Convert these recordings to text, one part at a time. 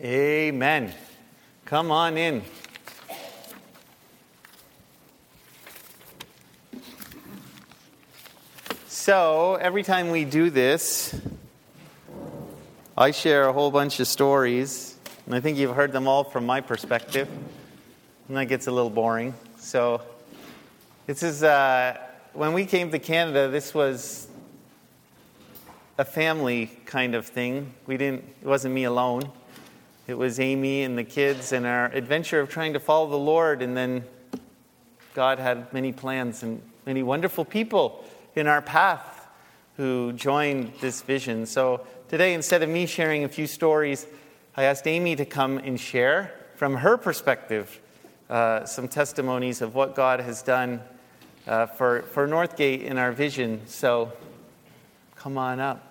Amen. Come on in. So, every time we do this, I share a whole bunch of stories, and I think you've heard them all from my perspective, and that gets a little boring. So, this is uh, when we came to Canada, this was a family kind of thing. We didn't, it wasn't me alone. It was Amy and the kids and our adventure of trying to follow the Lord. And then God had many plans and many wonderful people in our path who joined this vision. So today, instead of me sharing a few stories, I asked Amy to come and share from her perspective uh, some testimonies of what God has done uh, for, for Northgate in our vision. So come on up.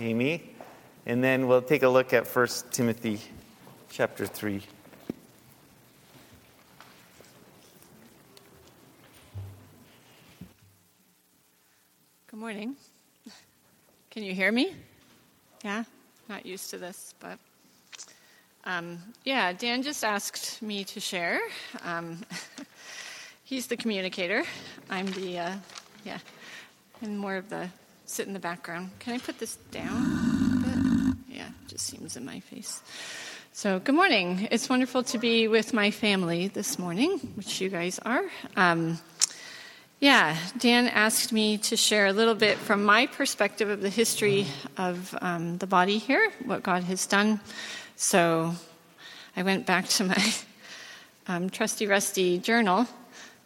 Amy. And then we'll take a look at 1 Timothy chapter 3. Good morning. Can you hear me? Yeah? Not used to this, but. Um, yeah, Dan just asked me to share. Um, he's the communicator. I'm the, uh, yeah, I'm more of the sit in the background. Can I put this down just seems in my face. So, good morning. It's wonderful to be with my family this morning, which you guys are. Um, yeah, Dan asked me to share a little bit from my perspective of the history of um, the body here, what God has done. So, I went back to my um, trusty, rusty journal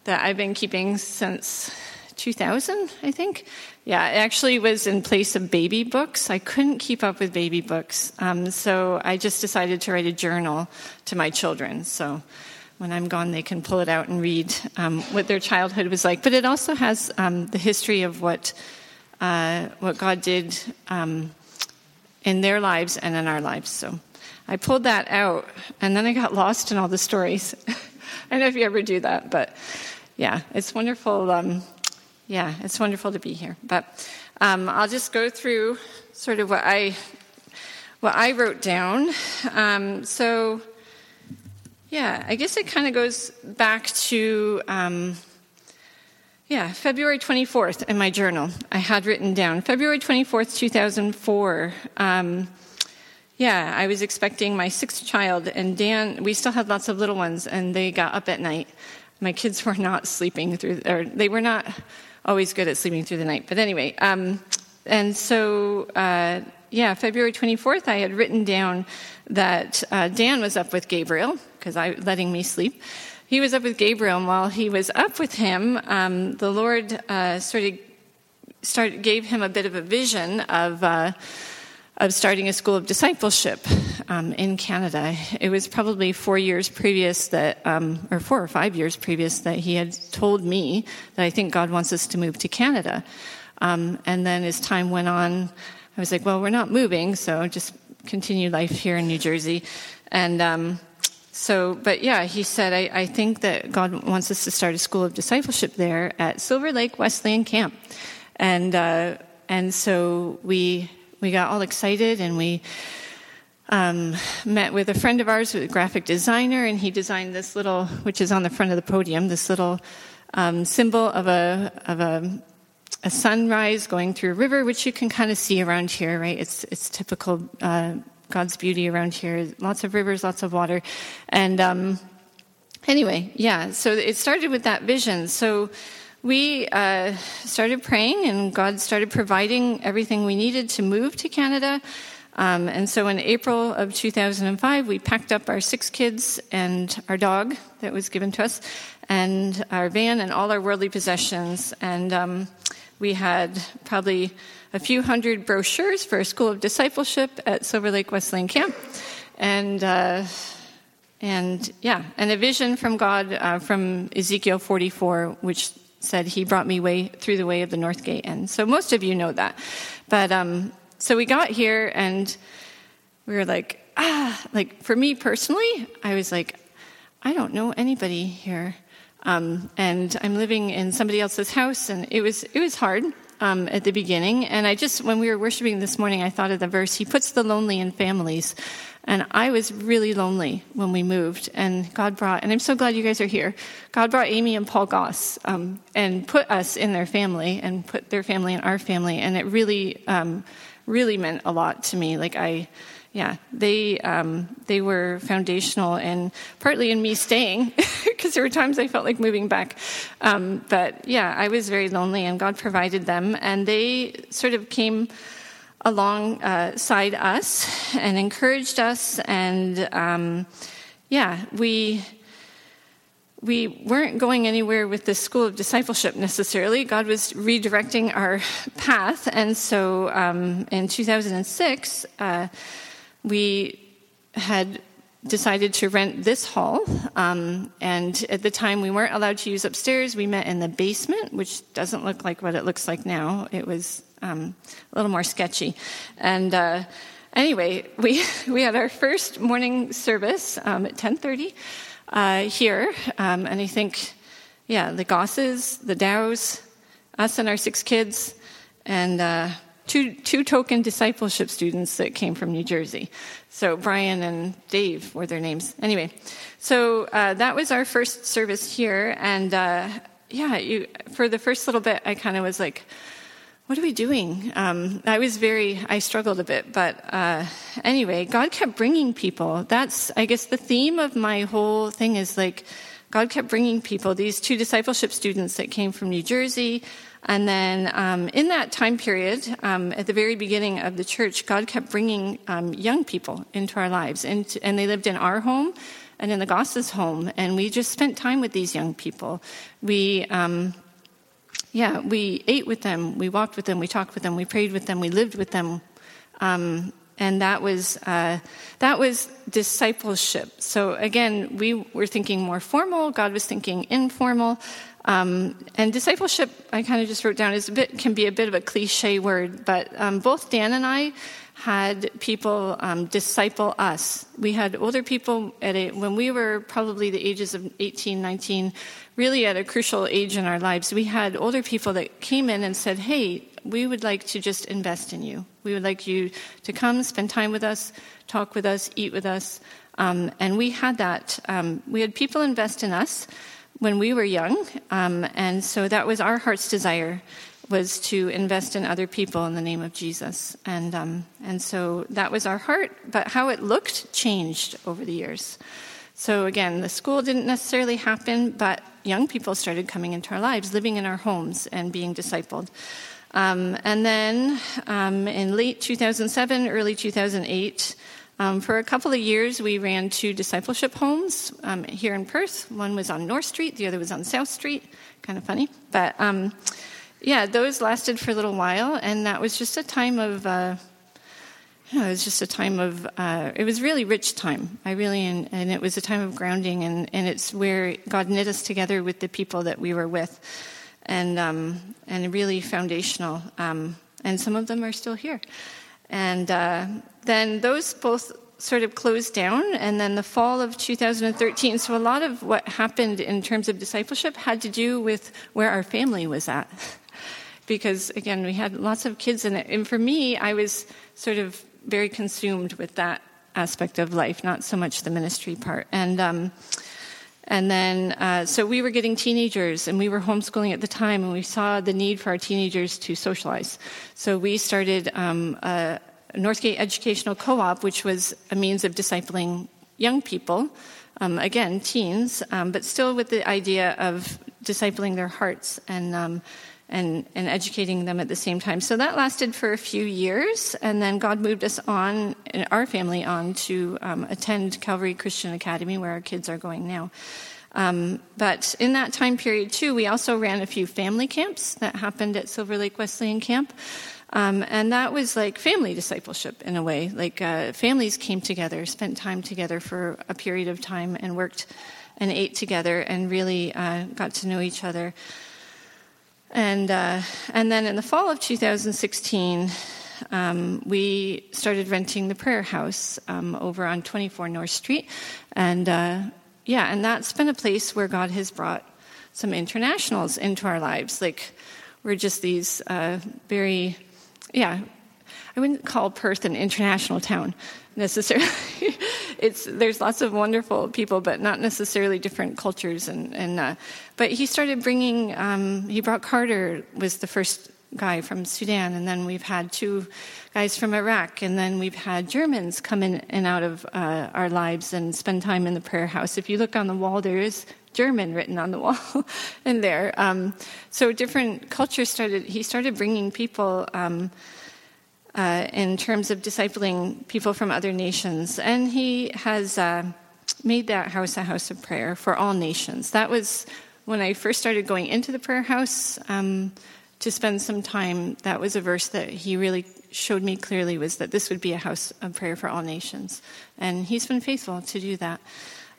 that I've been keeping since 2000, I think. Yeah, it actually was in place of baby books. I couldn't keep up with baby books. Um, so I just decided to write a journal to my children. So when I'm gone, they can pull it out and read um, what their childhood was like. But it also has um, the history of what, uh, what God did um, in their lives and in our lives. So I pulled that out, and then I got lost in all the stories. I don't know if you ever do that, but yeah, it's wonderful um, yeah, it's wonderful to be here. But um, I'll just go through sort of what I what I wrote down. Um, so, yeah, I guess it kind of goes back to um, yeah February twenty fourth in my journal. I had written down February twenty fourth, two thousand four. Um, yeah, I was expecting my sixth child, and Dan. We still had lots of little ones, and they got up at night. My kids were not sleeping through, or they were not always good at sleeping through the night. But anyway, um, and so, uh, yeah, February 24th, I had written down that uh, Dan was up with Gabriel, because I letting me sleep. He was up with Gabriel, and while he was up with him, um, the Lord uh, sort of started, gave him a bit of a vision of uh, of starting a school of discipleship um, in Canada. It was probably four years previous that, um, or four or five years previous, that he had told me that I think God wants us to move to Canada. Um, and then as time went on, I was like, well, we're not moving, so just continue life here in New Jersey. And um, so, but yeah, he said, I, I think that God wants us to start a school of discipleship there at Silver Lake Wesleyan Camp. And, uh, and so we we got all excited and we um, met with a friend of ours, a graphic designer, and he designed this little, which is on the front of the podium, this little um, symbol of a of a, a, sunrise going through a river, which you can kind of see around here, right? It's it's typical uh, God's beauty around here. Lots of rivers, lots of water, and um, anyway, yeah. So it started with that vision. So we uh, started praying, and God started providing everything we needed to move to Canada. Um, and so in April of 2005, we packed up our six kids and our dog that was given to us, and our van and all our worldly possessions. And um, we had probably a few hundred brochures for a school of discipleship at Silver Lake Wesleyan Camp. And uh, and yeah, and a vision from God uh, from Ezekiel 44, which said he brought me way through the way of the north gate and so most of you know that. But um, so we got here and we were like ah like for me personally i was like i don't know anybody here. Um, and i'm living in somebody else's house and it was it was hard um, at the beginning. And I just, when we were worshiping this morning, I thought of the verse, He puts the lonely in families. And I was really lonely when we moved, and God brought, and I'm so glad you guys are here. God brought Amy and Paul Goss um, and put us in their family and put their family in our family, and it really, um, really meant a lot to me. Like I, yeah, they um, they were foundational and partly in me staying because there were times I felt like moving back. Um, but yeah, I was very lonely, and God provided them, and they sort of came alongside us and encouraged us, and um, yeah, we we weren't going anywhere with the school of discipleship necessarily. God was redirecting our path, and so um, in 2006. Uh, we had decided to rent this hall. Um, and at the time, we weren't allowed to use upstairs. We met in the basement, which doesn't look like what it looks like now. It was um, a little more sketchy. And uh, anyway, we, we had our first morning service um, at 10.30 uh, here. Um, and I think, yeah, the Gosses, the Dows, us and our six kids, and... Uh, two, two token discipleship students that came from New Jersey. So Brian and Dave were their names. Anyway, so uh, that was our first service here. And uh, yeah, you, for the first little bit, I kind of was like, what are we doing? Um, I was very, I struggled a bit, but uh, anyway, God kept bringing people. That's, I guess, the theme of my whole thing is like, God kept bringing people. These two discipleship students that came from New Jersey, and then um, in that time period, um, at the very beginning of the church, God kept bringing um, young people into our lives. And, and they lived in our home and in the Goss's home. And we just spent time with these young people. We, um, yeah, we ate with them, we walked with them, we talked with them, we prayed with them, we lived with them. Um, and that was uh, that was discipleship. So again, we were thinking more formal. God was thinking informal. Um, and discipleship, I kind of just wrote down, is a bit can be a bit of a cliche word, but um, both Dan and I had people um, disciple us. We had older people at a, when we were probably the ages of 18, 19, really at a crucial age in our lives. We had older people that came in and said, "Hey, we would like to just invest in you. We would like you to come, spend time with us, talk with us, eat with us." Um, and we had that. Um, we had people invest in us when we were young, um, and so that was our heart's desire was to invest in other people in the name of Jesus, and um, and so that was our heart. But how it looked changed over the years. So again, the school didn't necessarily happen, but young people started coming into our lives, living in our homes, and being discipled. Um, and then um, in late 2007, early 2008. Um, for a couple of years, we ran two discipleship homes um, here in Perth. One was on North Street, the other was on South Street. Kind of funny. But um, yeah, those lasted for a little while, and that was just a time of. Uh, you know, it was just a time of. Uh, it was really rich time. I really, and, and, it was a time of grounding, and, and it's where God knit us together with the people that we were with, and um, and really foundational. Um, and some of them are still here. And uh, then those both sort of closed down, and then the fall of 2013. So a lot of what happened in terms of discipleship had to do with where our family was at. because again, we had lots of kids in it. And for me, I was sort of very consumed with that aspect of life, not so much the ministry part. And um, and then, uh, so we were getting teenagers, and we were homeschooling at the time, and we saw the need for our teenagers to socialize. So we started um, a Northgate Educational Co op, which was a means of discipling young people, um, again, teens, um, but still with the idea of discipling their hearts and, um, and, and educating them at the same time. So that lasted for a few years, and then God moved us on, our family on, to um, attend Calvary Christian Academy, where our kids are going now. Um, but in that time period, too, we also ran a few family camps that happened at Silver Lake Wesleyan Camp. Um, and that was like family discipleship in a way. Like uh, families came together, spent time together for a period of time, and worked and ate together and really uh, got to know each other. And, uh, and then in the fall of 2016, um, we started renting the prayer house um, over on 24 North Street. And uh, yeah, and that's been a place where God has brought some internationals into our lives. Like, we're just these uh, very, yeah, I wouldn't call Perth an international town necessarily. it's there's lots of wonderful people, but not necessarily different cultures. And, and uh, but he started bringing. Um, he brought Carter was the first guy from Sudan, and then we've had two guys from Iraq, and then we've had Germans come in and out of uh, our lives and spend time in the prayer house. If you look on the wall, there is German written on the wall in there. Um, so different cultures started. He started bringing people. Um, uh, in terms of discipling people from other nations. And he has uh, made that house a house of prayer for all nations. That was when I first started going into the prayer house um, to spend some time. That was a verse that he really showed me clearly was that this would be a house of prayer for all nations. And he's been faithful to do that.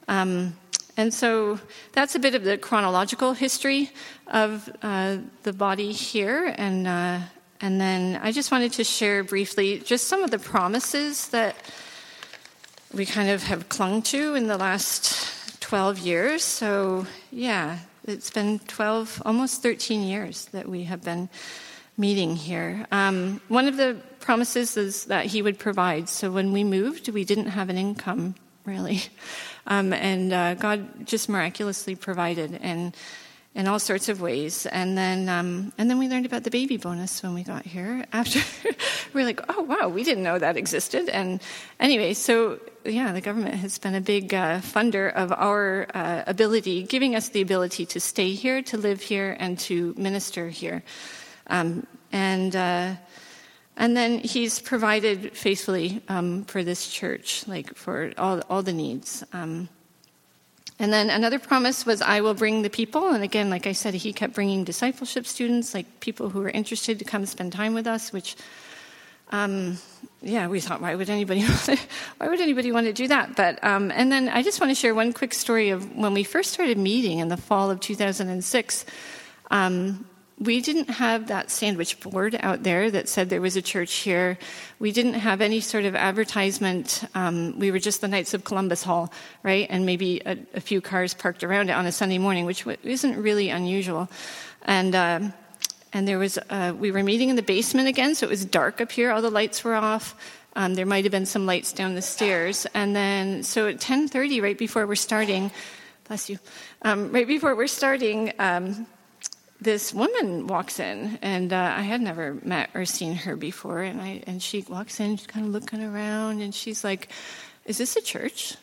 Um, and so that's a bit of the chronological history of uh, the body here. And uh, and then I just wanted to share briefly just some of the promises that we kind of have clung to in the last 12 years. So, yeah, it's been 12, almost 13 years that we have been meeting here. Um, one of the promises is that he would provide. So, when we moved, we didn't have an income really. Um, and uh, God just miraculously provided. And in all sorts of ways. And then, um, and then we learned about the baby bonus when we got here. After we were like, oh wow, we didn't know that existed. And anyway, so yeah, the government has been a big uh, funder of our uh, ability, giving us the ability to stay here, to live here, and to minister here. Um, and uh, and then he's provided faithfully um, for this church, like for all all the needs. Um, and then another promise was, I will bring the people. And again, like I said, he kept bringing discipleship students, like people who were interested to come spend time with us, which, um, yeah, we thought, why would anybody why would anybody want to do that? But, um, and then I just want to share one quick story of when we first started meeting in the fall of 2006. Um, we didn't have that sandwich board out there that said there was a church here. We didn't have any sort of advertisement. Um, we were just the Knights of Columbus Hall, right? And maybe a, a, few cars parked around it on a Sunday morning, which isn't really unusual. And uh, and there was uh, we were meeting in the basement again, so it was dark up here. All the lights were off. Um, there might have been some lights down the stairs, and then so at 10:30, right before we're starting, bless you, um, right before we're starting um, this woman walks in, and uh, I had never met or seen her before. And I and she walks in, she's kind of looking around, and she's like, "Is this a church?"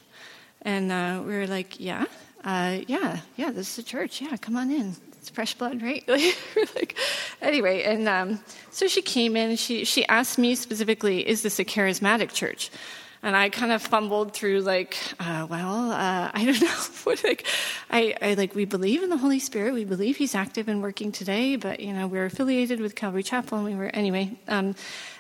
And uh, we were like, "Yeah, uh, yeah, yeah, this is a church. Yeah, come on in. It's fresh blood, right?" like, anyway, and um, so she came in. She she asked me specifically, "Is this a charismatic church?" And I kind of fumbled through like, uh, well, uh, I don't know. like, I, I like we believe in the Holy Spirit. We believe He's active and working today, but you know we're affiliated with Calvary Chapel, and we were anyway. Um,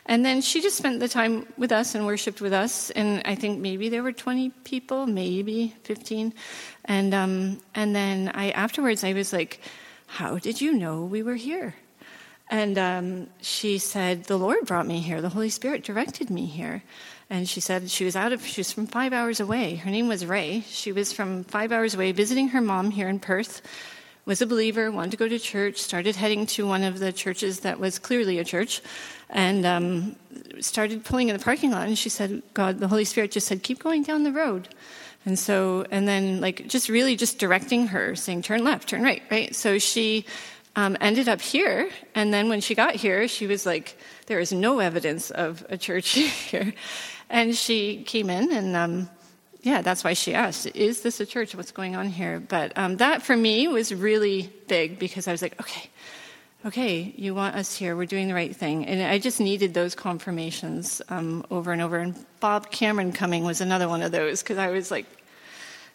and then she just spent the time with us and worshipped with us. And I think maybe there were 20 people, maybe 15. And um, and then I afterwards I was like, how did you know we were here? And um, she said, the Lord brought me here. The Holy Spirit directed me here. And she said she was out of, she was from five hours away. Her name was Ray. She was from five hours away visiting her mom here in Perth, was a believer, wanted to go to church, started heading to one of the churches that was clearly a church, and um, started pulling in the parking lot. And she said, God, the Holy Spirit just said, keep going down the road. And so, and then like just really just directing her, saying, turn left, turn right, right? So she um, ended up here. And then when she got here, she was like, there is no evidence of a church here. And she came in, and um, yeah, that's why she asked, Is this a church? What's going on here? But um, that for me was really big because I was like, Okay, okay, you want us here. We're doing the right thing. And I just needed those confirmations um, over and over. And Bob Cameron coming was another one of those because I was like,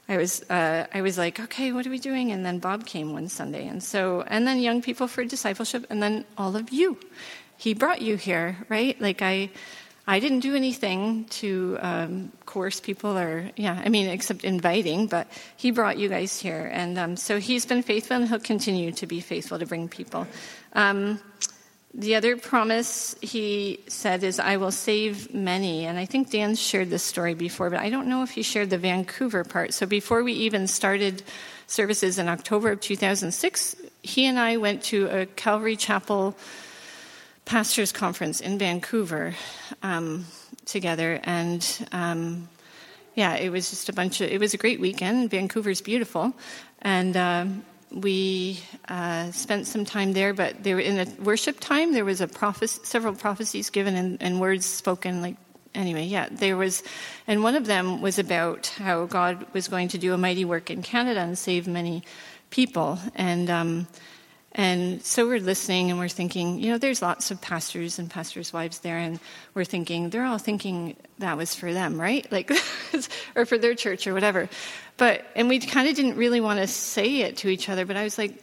I was, uh, I was like, okay, what are we doing? And then Bob came one Sunday. And so, and then young people for discipleship, and then all of you. He brought you here, right? Like I, I didn't do anything to um, coerce people or, yeah, I mean, except inviting, but he brought you guys here. And um, so he's been faithful and he'll continue to be faithful to bring people. Um, the other promise he said is, I will save many. And I think Dan shared this story before, but I don't know if he shared the Vancouver part. So before we even started services in October of 2006, he and I went to a Calvary Chapel pastors conference in Vancouver um, together. And um, yeah, it was just a bunch of, it was a great weekend. Vancouver's beautiful. And uh, we uh, spent some time there, but there in the worship time there was a prophecy, several prophecies given and, and, words spoken. Like anyway, yeah, there was, and one of them was about how God was going to do a mighty work in Canada and save many people, and um, and so we're listening and we're thinking, you know, there's lots of pastors and pastors' wives there, and we're thinking they're all thinking that was for them, right? Like, or for their church or whatever. But, and we kind of didn't really want to say it to each other, but I was like,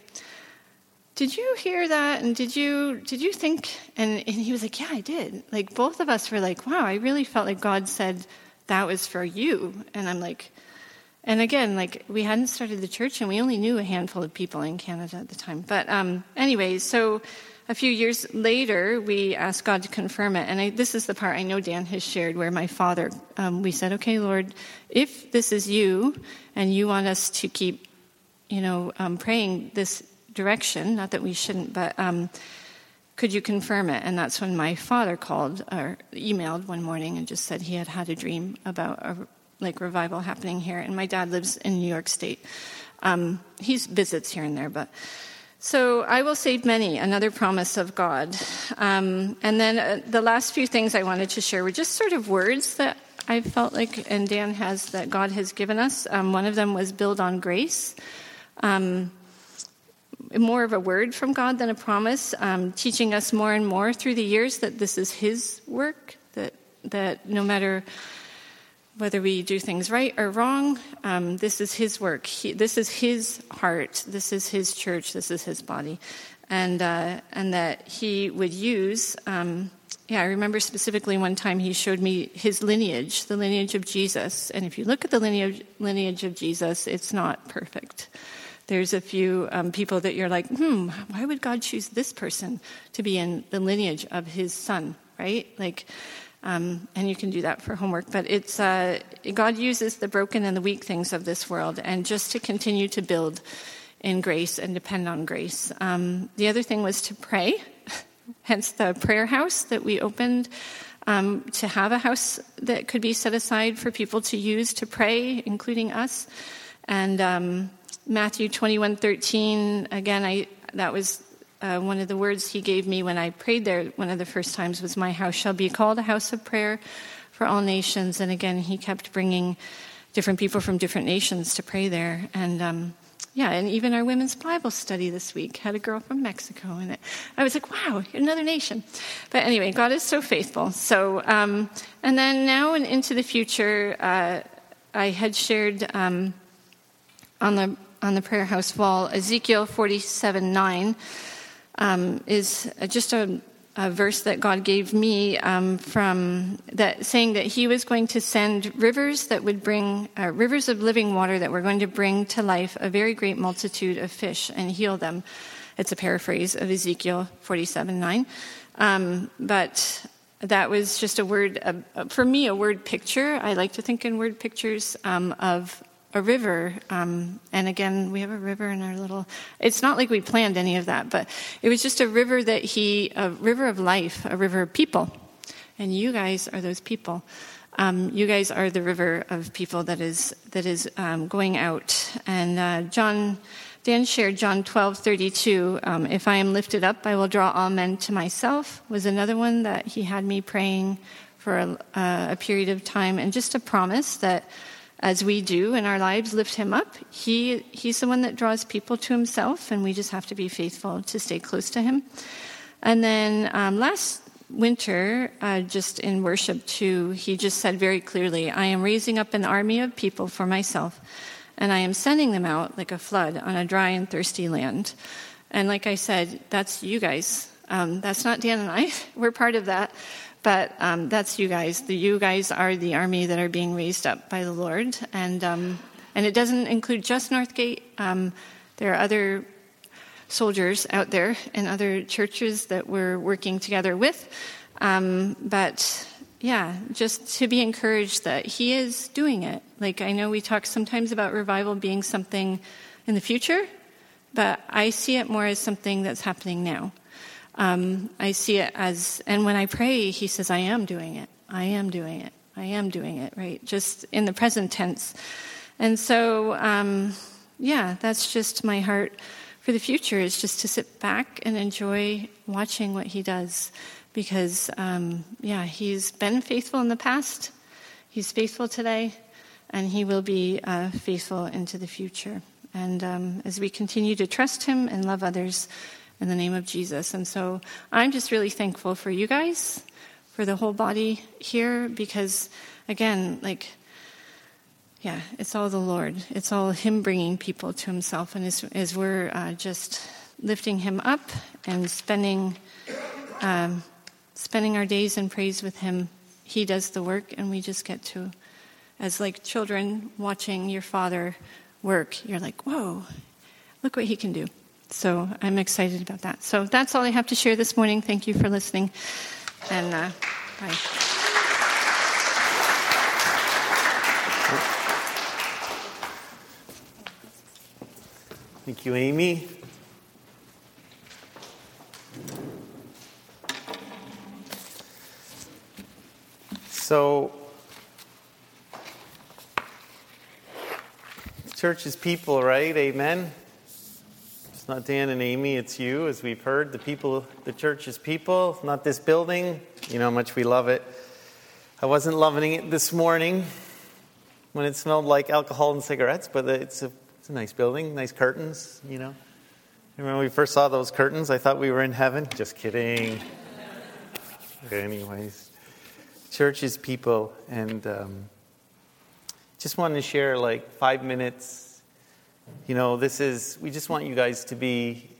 did you hear that? And did you, did you think? And, and he was like, yeah, I did. Like, both of us were like, wow, I really felt like God said that was for you. And I'm like, and again, like we hadn't started the church, and we only knew a handful of people in Canada at the time. But um, anyway, so a few years later, we asked God to confirm it. And I, this is the part I know Dan has shared where my father, um, we said, okay, Lord, if this is you and you want us to keep, you know, um, praying this direction, not that we shouldn't, but um, could you confirm it? And that's when my father called or emailed one morning and just said he had had a dream about a like revival happening here. And my dad lives in New York State. Um, he visits here and there, but so I will save many, another promise of God. Um, and then uh, the last few things I wanted to share were just sort of words that I felt like, and Dan has, that God has given us. Um, one of them was build on grace. Um, more of a word from God than a promise, um, teaching us more and more through the years that this is His work, that, that no matter whether we do things right or wrong, um, this is His work. He, this is His heart. This is His church. This is His body, and uh, and that He would use. Um, yeah, I remember specifically one time He showed me His lineage, the lineage of Jesus. And if you look at the lineage lineage of Jesus, it's not perfect. There's a few um, people that you're like, hmm, why would God choose this person to be in the lineage of His Son? Right, like um, and you can do that for homework. But it's uh, God uses the broken and the weak things of this world, and just to continue to build in grace and depend on grace. Um, the other thing was to pray, hence the prayer house that we opened. Um, to have a house that could be set aside for people to use to pray, including us. And um, Matthew 21 13, again, I, that was uh, one of the words he gave me when I prayed there one of the first times was, My house shall be called a house of prayer for all nations. And again, he kept bringing different people from different nations to pray there. And um, yeah, and even our women's Bible study this week had a girl from Mexico in it. I was like, wow, another nation. But anyway, God is so faithful. So, um, and then now and into the future, uh, I had shared um, on the on the prayer house wall Ezekiel 47 9 um, is just a, a, verse that God gave me um, from that saying that He was going to send rivers that would bring uh, rivers of living water that were going to bring to life a very great multitude of fish and heal them. It's a paraphrase of Ezekiel 47 9. Um, but that was just a word, uh, for me, a word picture. I like to think in word pictures um, of a river. Um, and again, we have a river in our little. It's not like we planned any of that, but it was just a river that he, a river of life, a river of people. And you guys are those people. Um, you guys are the river of people that is that is um, going out. And uh, John, Dan shared John twelve thirty two. Um, if I am lifted up, I will draw all men to myself. Was another one that he had me praying for a, uh, a period of time, and just a promise that as we do in our lives, lift him up. He, he's the one that draws people to himself, and we just have to be faithful to stay close to him. And then um, last winter, uh, just in worship too, he just said very clearly, I am raising up an army of people for myself, and I am sending them out like a flood on a dry and thirsty land. And like I said, that's you guys. Um, that's not Dan and I. We're part of that. But um, that's you guys. The, you guys are the army that are being raised up by the Lord. And, um, and it doesn't include just Northgate. Um, there are other soldiers out there and other churches that we're working together with. Um, but yeah, just to be encouraged that He is doing it. Like, I know we talk sometimes about revival being something in the future, but I see it more as something that's happening now. Um, I see it as, and when I pray, He says, I am doing it. I am doing it. I am doing it, right? Just in the present tense. And so, um, yeah, that's just my heart for the future is just to sit back and enjoy watching what he does because, um, yeah, he's been faithful in the past, he's faithful today, and he will be uh, faithful into the future. And um, as we continue to trust him and love others in the name of Jesus. And so I'm just really thankful for you guys, for the whole body here, because, again, like, yeah, it's all the Lord. It's all Him bringing people to Himself. And as, as we're uh, just lifting Him up and spending, um, spending our days in praise with Him, He does the work, and we just get to, as like children watching your Father work, you're like, whoa, look what He can do. So I'm excited about that. So that's all I have to share this morning. Thank you for listening. And uh, bye. Thank you, Amy. So, church is people, right? Amen. It's not Dan and Amy, it's you, as we've heard. The people, the church is people, not this building. You know how much we love it. I wasn't loving it this morning when it smelled like alcohol and cigarettes, but it's a a nice building, nice curtains, you know. And when we first saw those curtains, I thought we were in heaven. Just kidding. Anyways, church is people, and um, just wanted to share like five minutes. You know, this is, we just want you guys to be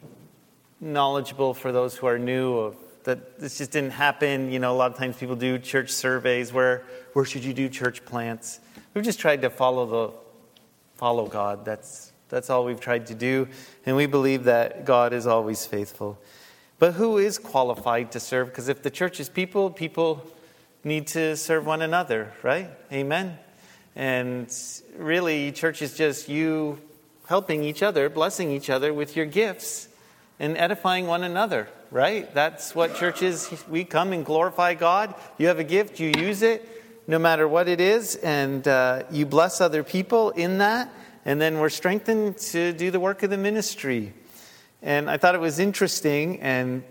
knowledgeable for those who are new of that this just didn't happen. You know, a lot of times people do church surveys where where should you do church plants? We've just tried to follow the follow God. That's, that's all we've tried to do. And we believe that God is always faithful. But who is qualified to serve? Because if the church is people, people need to serve one another, right? Amen. And really, church is just you helping each other, blessing each other with your gifts and edifying one another, right? That's what church is. We come and glorify God. You have a gift, you use it no matter what it is, and uh, you bless other people in that, and then we're strengthened to do the work of the ministry. And I thought it was interesting, and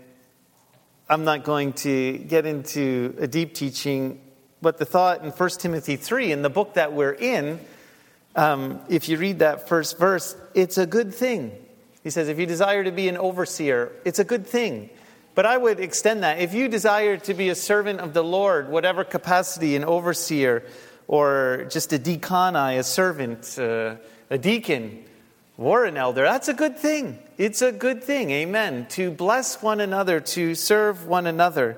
I'm not going to get into a deep teaching, but the thought in 1 Timothy 3, in the book that we're in, um, if you read that first verse, it's a good thing. He says, if you desire to be an overseer, it's a good thing. But I would extend that. If you desire to be a servant of the Lord, whatever capacity, an overseer, or just a deaconi, a servant, uh, a deacon, or an elder, that's a good thing. It's a good thing, amen. To bless one another, to serve one another.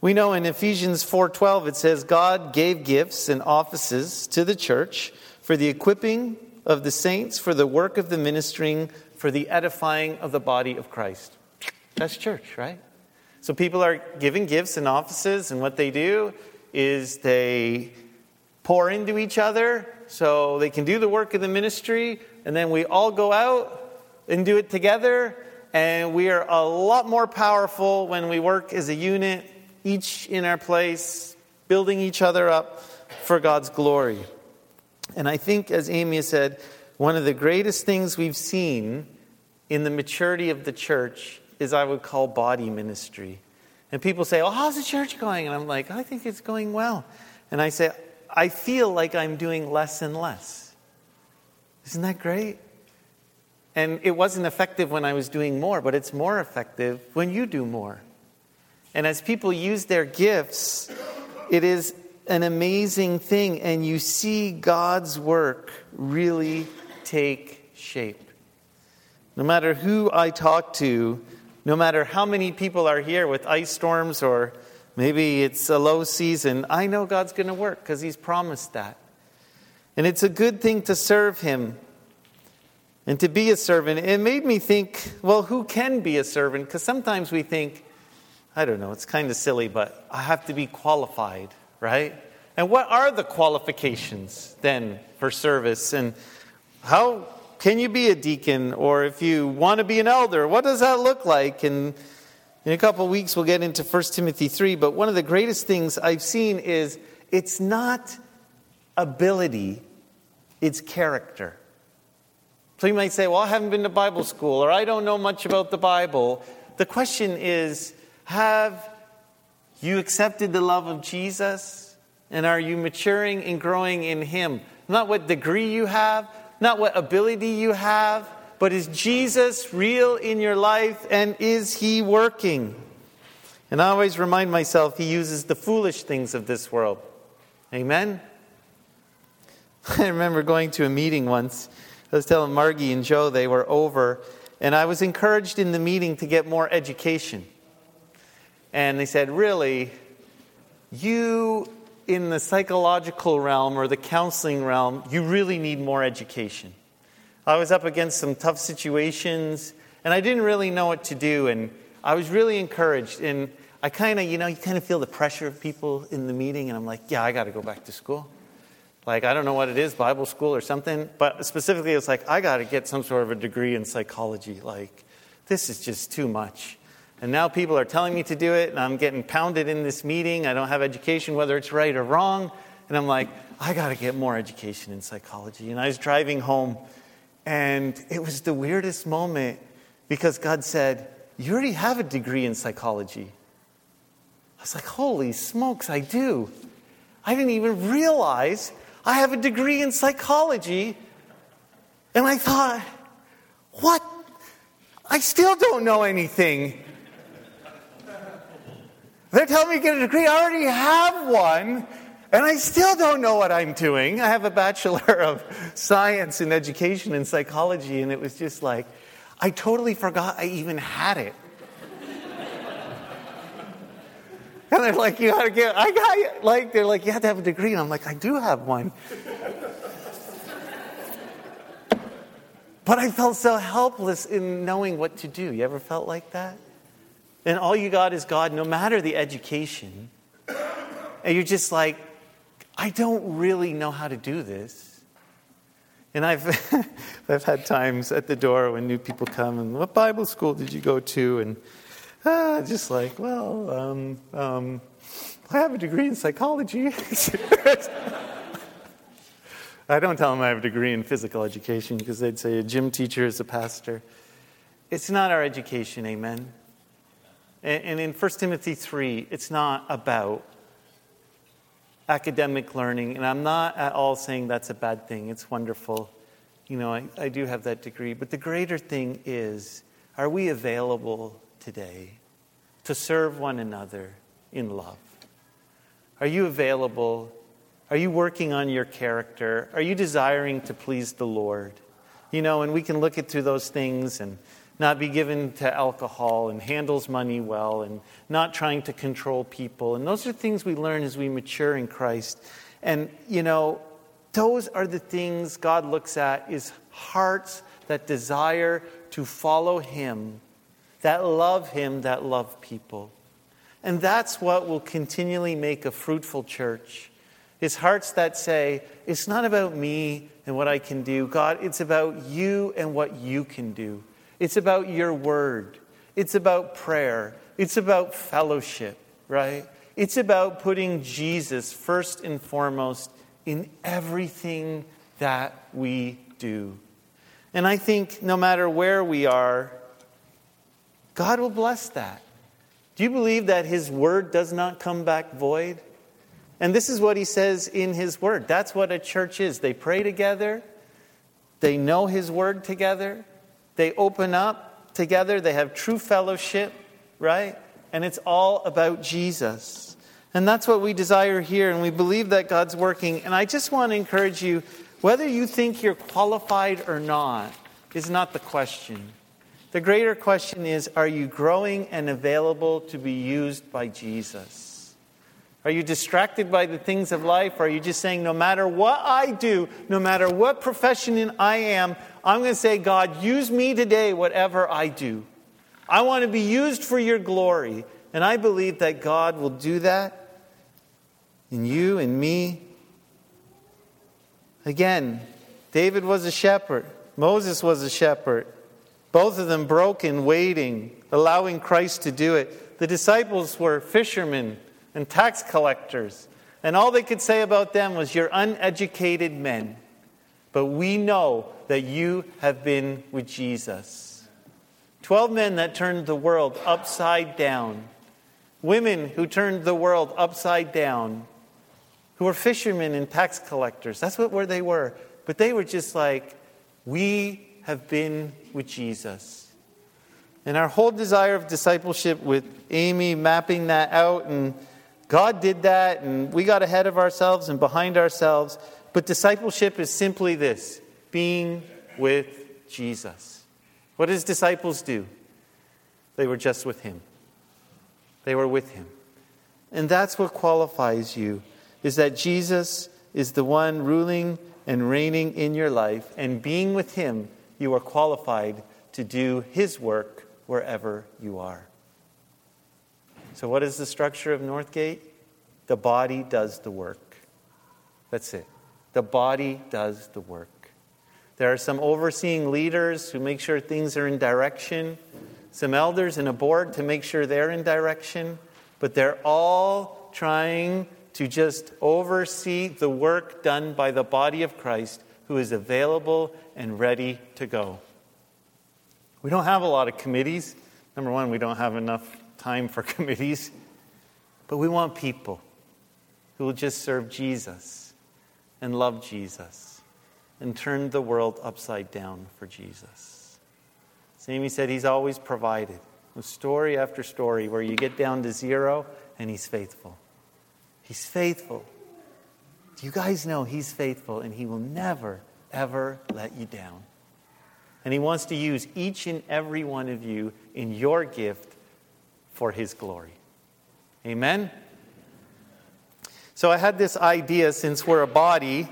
We know in Ephesians 4:12 it says God gave gifts and offices to the church for the equipping of the saints for the work of the ministering for the edifying of the body of Christ. That's church, right? So people are giving gifts and offices, and what they do is they pour into each other so they can do the work of the ministry, and then we all go out and do it together. And we are a lot more powerful when we work as a unit, each in our place, building each other up for God's glory. And I think, as Amy said, one of the greatest things we've seen in the maturity of the church is I would call body ministry. And people say, Oh, how's the church going? And I'm like, I think it's going well. And I say, I feel like I'm doing less and less. Isn't that great? And it wasn't effective when I was doing more, but it's more effective when you do more. And as people use their gifts, it is an amazing thing, and you see God's work really take shape. No matter who I talk to, no matter how many people are here with ice storms or maybe it's a low season, I know God's going to work because He's promised that. And it's a good thing to serve Him. And to be a servant, it made me think, well, who can be a servant? Because sometimes we think, I don't know, it's kind of silly, but I have to be qualified, right? And what are the qualifications then for service? And how can you be a deacon? Or if you want to be an elder, what does that look like? And in a couple weeks, we'll get into 1 Timothy 3. But one of the greatest things I've seen is it's not ability, it's character. So you might say, Well, I haven't been to Bible school, or I don't know much about the Bible. The question is Have you accepted the love of Jesus? And are you maturing and growing in Him? Not what degree you have, not what ability you have, but is Jesus real in your life and is He working? And I always remind myself He uses the foolish things of this world. Amen? I remember going to a meeting once I was telling Margie and Joe they were over, and I was encouraged in the meeting to get more education. And they said, Really, you in the psychological realm or the counseling realm, you really need more education. I was up against some tough situations, and I didn't really know what to do, and I was really encouraged. And I kind of, you know, you kind of feel the pressure of people in the meeting, and I'm like, yeah, I got to go back to school. Like, I don't know what it is, Bible school or something, but specifically, it's like, I got to get some sort of a degree in psychology. Like, this is just too much. And now people are telling me to do it, and I'm getting pounded in this meeting. I don't have education, whether it's right or wrong. And I'm like, I got to get more education in psychology. And I was driving home, and it was the weirdest moment because God said, You already have a degree in psychology. I was like, Holy smokes, I do. I didn't even realize I have a degree in psychology. And I thought, what? I still don't know anything. They're telling me to get a degree. I already have one, and I still don't know what I'm doing. I have a Bachelor of Science in Education and Psychology, and it was just like, I totally forgot I even had it. And they're like, you gotta get, I got, like, they're like, you have to have a degree. And I'm like, I do have one. but I felt so helpless in knowing what to do. You ever felt like that? And all you got is God, no matter the education. And you're just like, I don't really know how to do this. And I've, I've had times at the door when new people come and, what Bible school did you go to? And ah, just like, well, um, um, I have a degree in psychology. I don't tell them I have a degree in physical education because they'd say a gym teacher is a pastor. It's not our education, amen. And in 1 Timothy 3, it's not about academic learning. And I'm not at all saying that's a bad thing. It's wonderful. You know, I, I do have that degree. But the greater thing is are we available today to serve one another in love? Are you available? Are you working on your character? Are you desiring to please the Lord? You know, and we can look at through those things and not be given to alcohol and handles money well and not trying to control people. And those are things we learn as we mature in Christ. And, you know, those are the things God looks at is hearts that desire to follow Him that love Him, that love people. And that's what will continually make a fruitful church. Is hearts that say, it's not about me and what I can do. God, it's about you and what you can do. It's about your word. It's about prayer. It's about fellowship, right? It's about putting Jesus first and foremost in everything that we do. And I think no matter where we are, God will bless that. Do you believe that His word does not come back void? And this is what He says in His word. That's what a church is. They pray together, they know His word together, they open up together, they have true fellowship, right? And it's all about Jesus. And that's what we desire here, and we believe that God's working. And I just want to encourage you whether you think you're qualified or not is not the question. The greater question is are you growing and available to be used by Jesus? Are you distracted by the things of life? Are you just saying, no matter what I do, no matter what profession I am, I'm going to say, God, use me today, whatever I do. I want to be used for your glory. And I believe that God will do that in you and me. Again, David was a shepherd, Moses was a shepherd. Both of them broken, waiting, allowing Christ to do it. The disciples were fishermen and tax collectors. And all they could say about them was, You're uneducated men. But we know that you have been with Jesus. Twelve men that turned the world upside down. Women who turned the world upside down. Who were fishermen and tax collectors. That's what where they were. But they were just like, We have been with Jesus. And our whole desire of discipleship with Amy mapping that out and God did that, and we got ahead of ourselves and behind ourselves. But discipleship is simply this being with Jesus. What does disciples do? They were just with Him, they were with Him. And that's what qualifies you is that Jesus is the one ruling and reigning in your life, and being with Him, you are qualified to do His work wherever you are. So, what is the structure of Northgate? The body does the work. That's it. The body does the work. There are some overseeing leaders who make sure things are in direction, some elders and a board to make sure they're in direction, but they're all trying to just oversee the work done by the body of Christ who is available and ready to go. We don't have a lot of committees. Number one, we don't have enough time for committees, but we want people who will just serve Jesus and love Jesus and turn the world upside down for Jesus. Sammy said he's always provided. With story after story where you get down to zero and he's faithful. He's faithful. Do you guys know he's faithful and he will never, ever let you down? And he wants to use each and every one of you in your gift for his glory. Amen? So I had this idea since we're a body,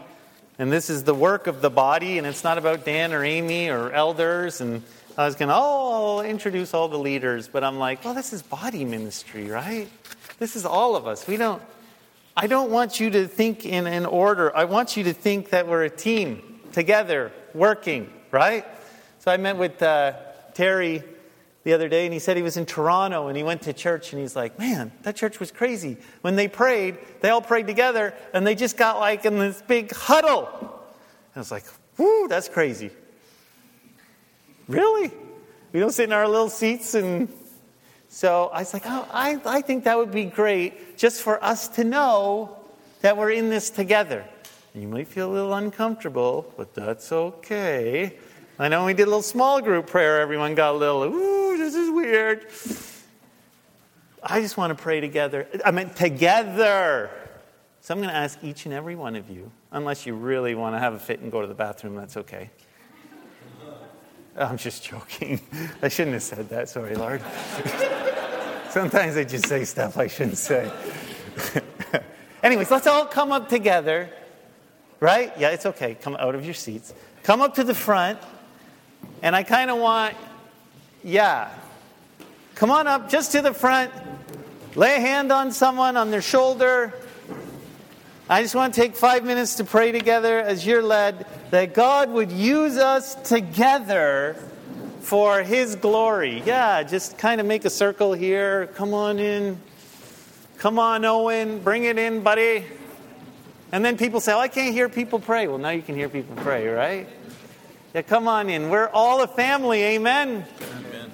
and this is the work of the body, and it's not about Dan or Amy or elders, and I was going to, oh, introduce all the leaders, but I'm like, well, this is body ministry, right? This is all of us. We don't, I don't want you to think in an order. I want you to think that we're a team together, working, right? So I met with uh, Terry the other day and he said he was in Toronto and he went to church and he's like, man, that church was crazy. When they prayed, they all prayed together and they just got like in this big huddle. And I was like, whoo, that's crazy. Really? We don't sit in our little seats and so I was like, oh, I, I think that would be great just for us to know that we're in this together. You might feel a little uncomfortable, but that's okay. I know we did a little small group prayer. Everyone got a little, ooh, this is weird. I just want to pray together. I mean, together. So I'm going to ask each and every one of you, unless you really want to have a fit and go to the bathroom, that's okay. I'm just joking. I shouldn't have said that. Sorry, Lord. Sometimes I just say stuff I shouldn't say. Anyways, let's all come up together, right? Yeah, it's okay. Come out of your seats. Come up to the front. And I kind of want, yeah, come on up just to the front, lay a hand on someone on their shoulder. I just want to take five minutes to pray together as you're led that God would use us together for His glory. Yeah, just kind of make a circle here. Come on in. Come on, Owen. Bring it in, buddy. And then people say, oh, I can't hear people pray. Well, now you can hear people pray, right? Yeah, come on in. We're all a family. Amen. Amen.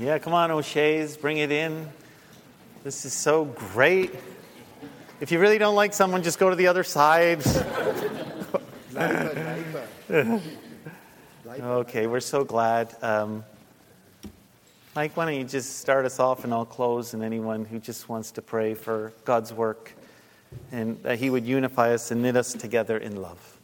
Yeah, come on, O'Shea's. Bring it in. This is so great. If you really don't like someone, just go to the other side. okay, we're so glad. Um, Mike, why don't you just start us off and I'll close, and anyone who just wants to pray for God's work and that He would unify us and knit us together in love.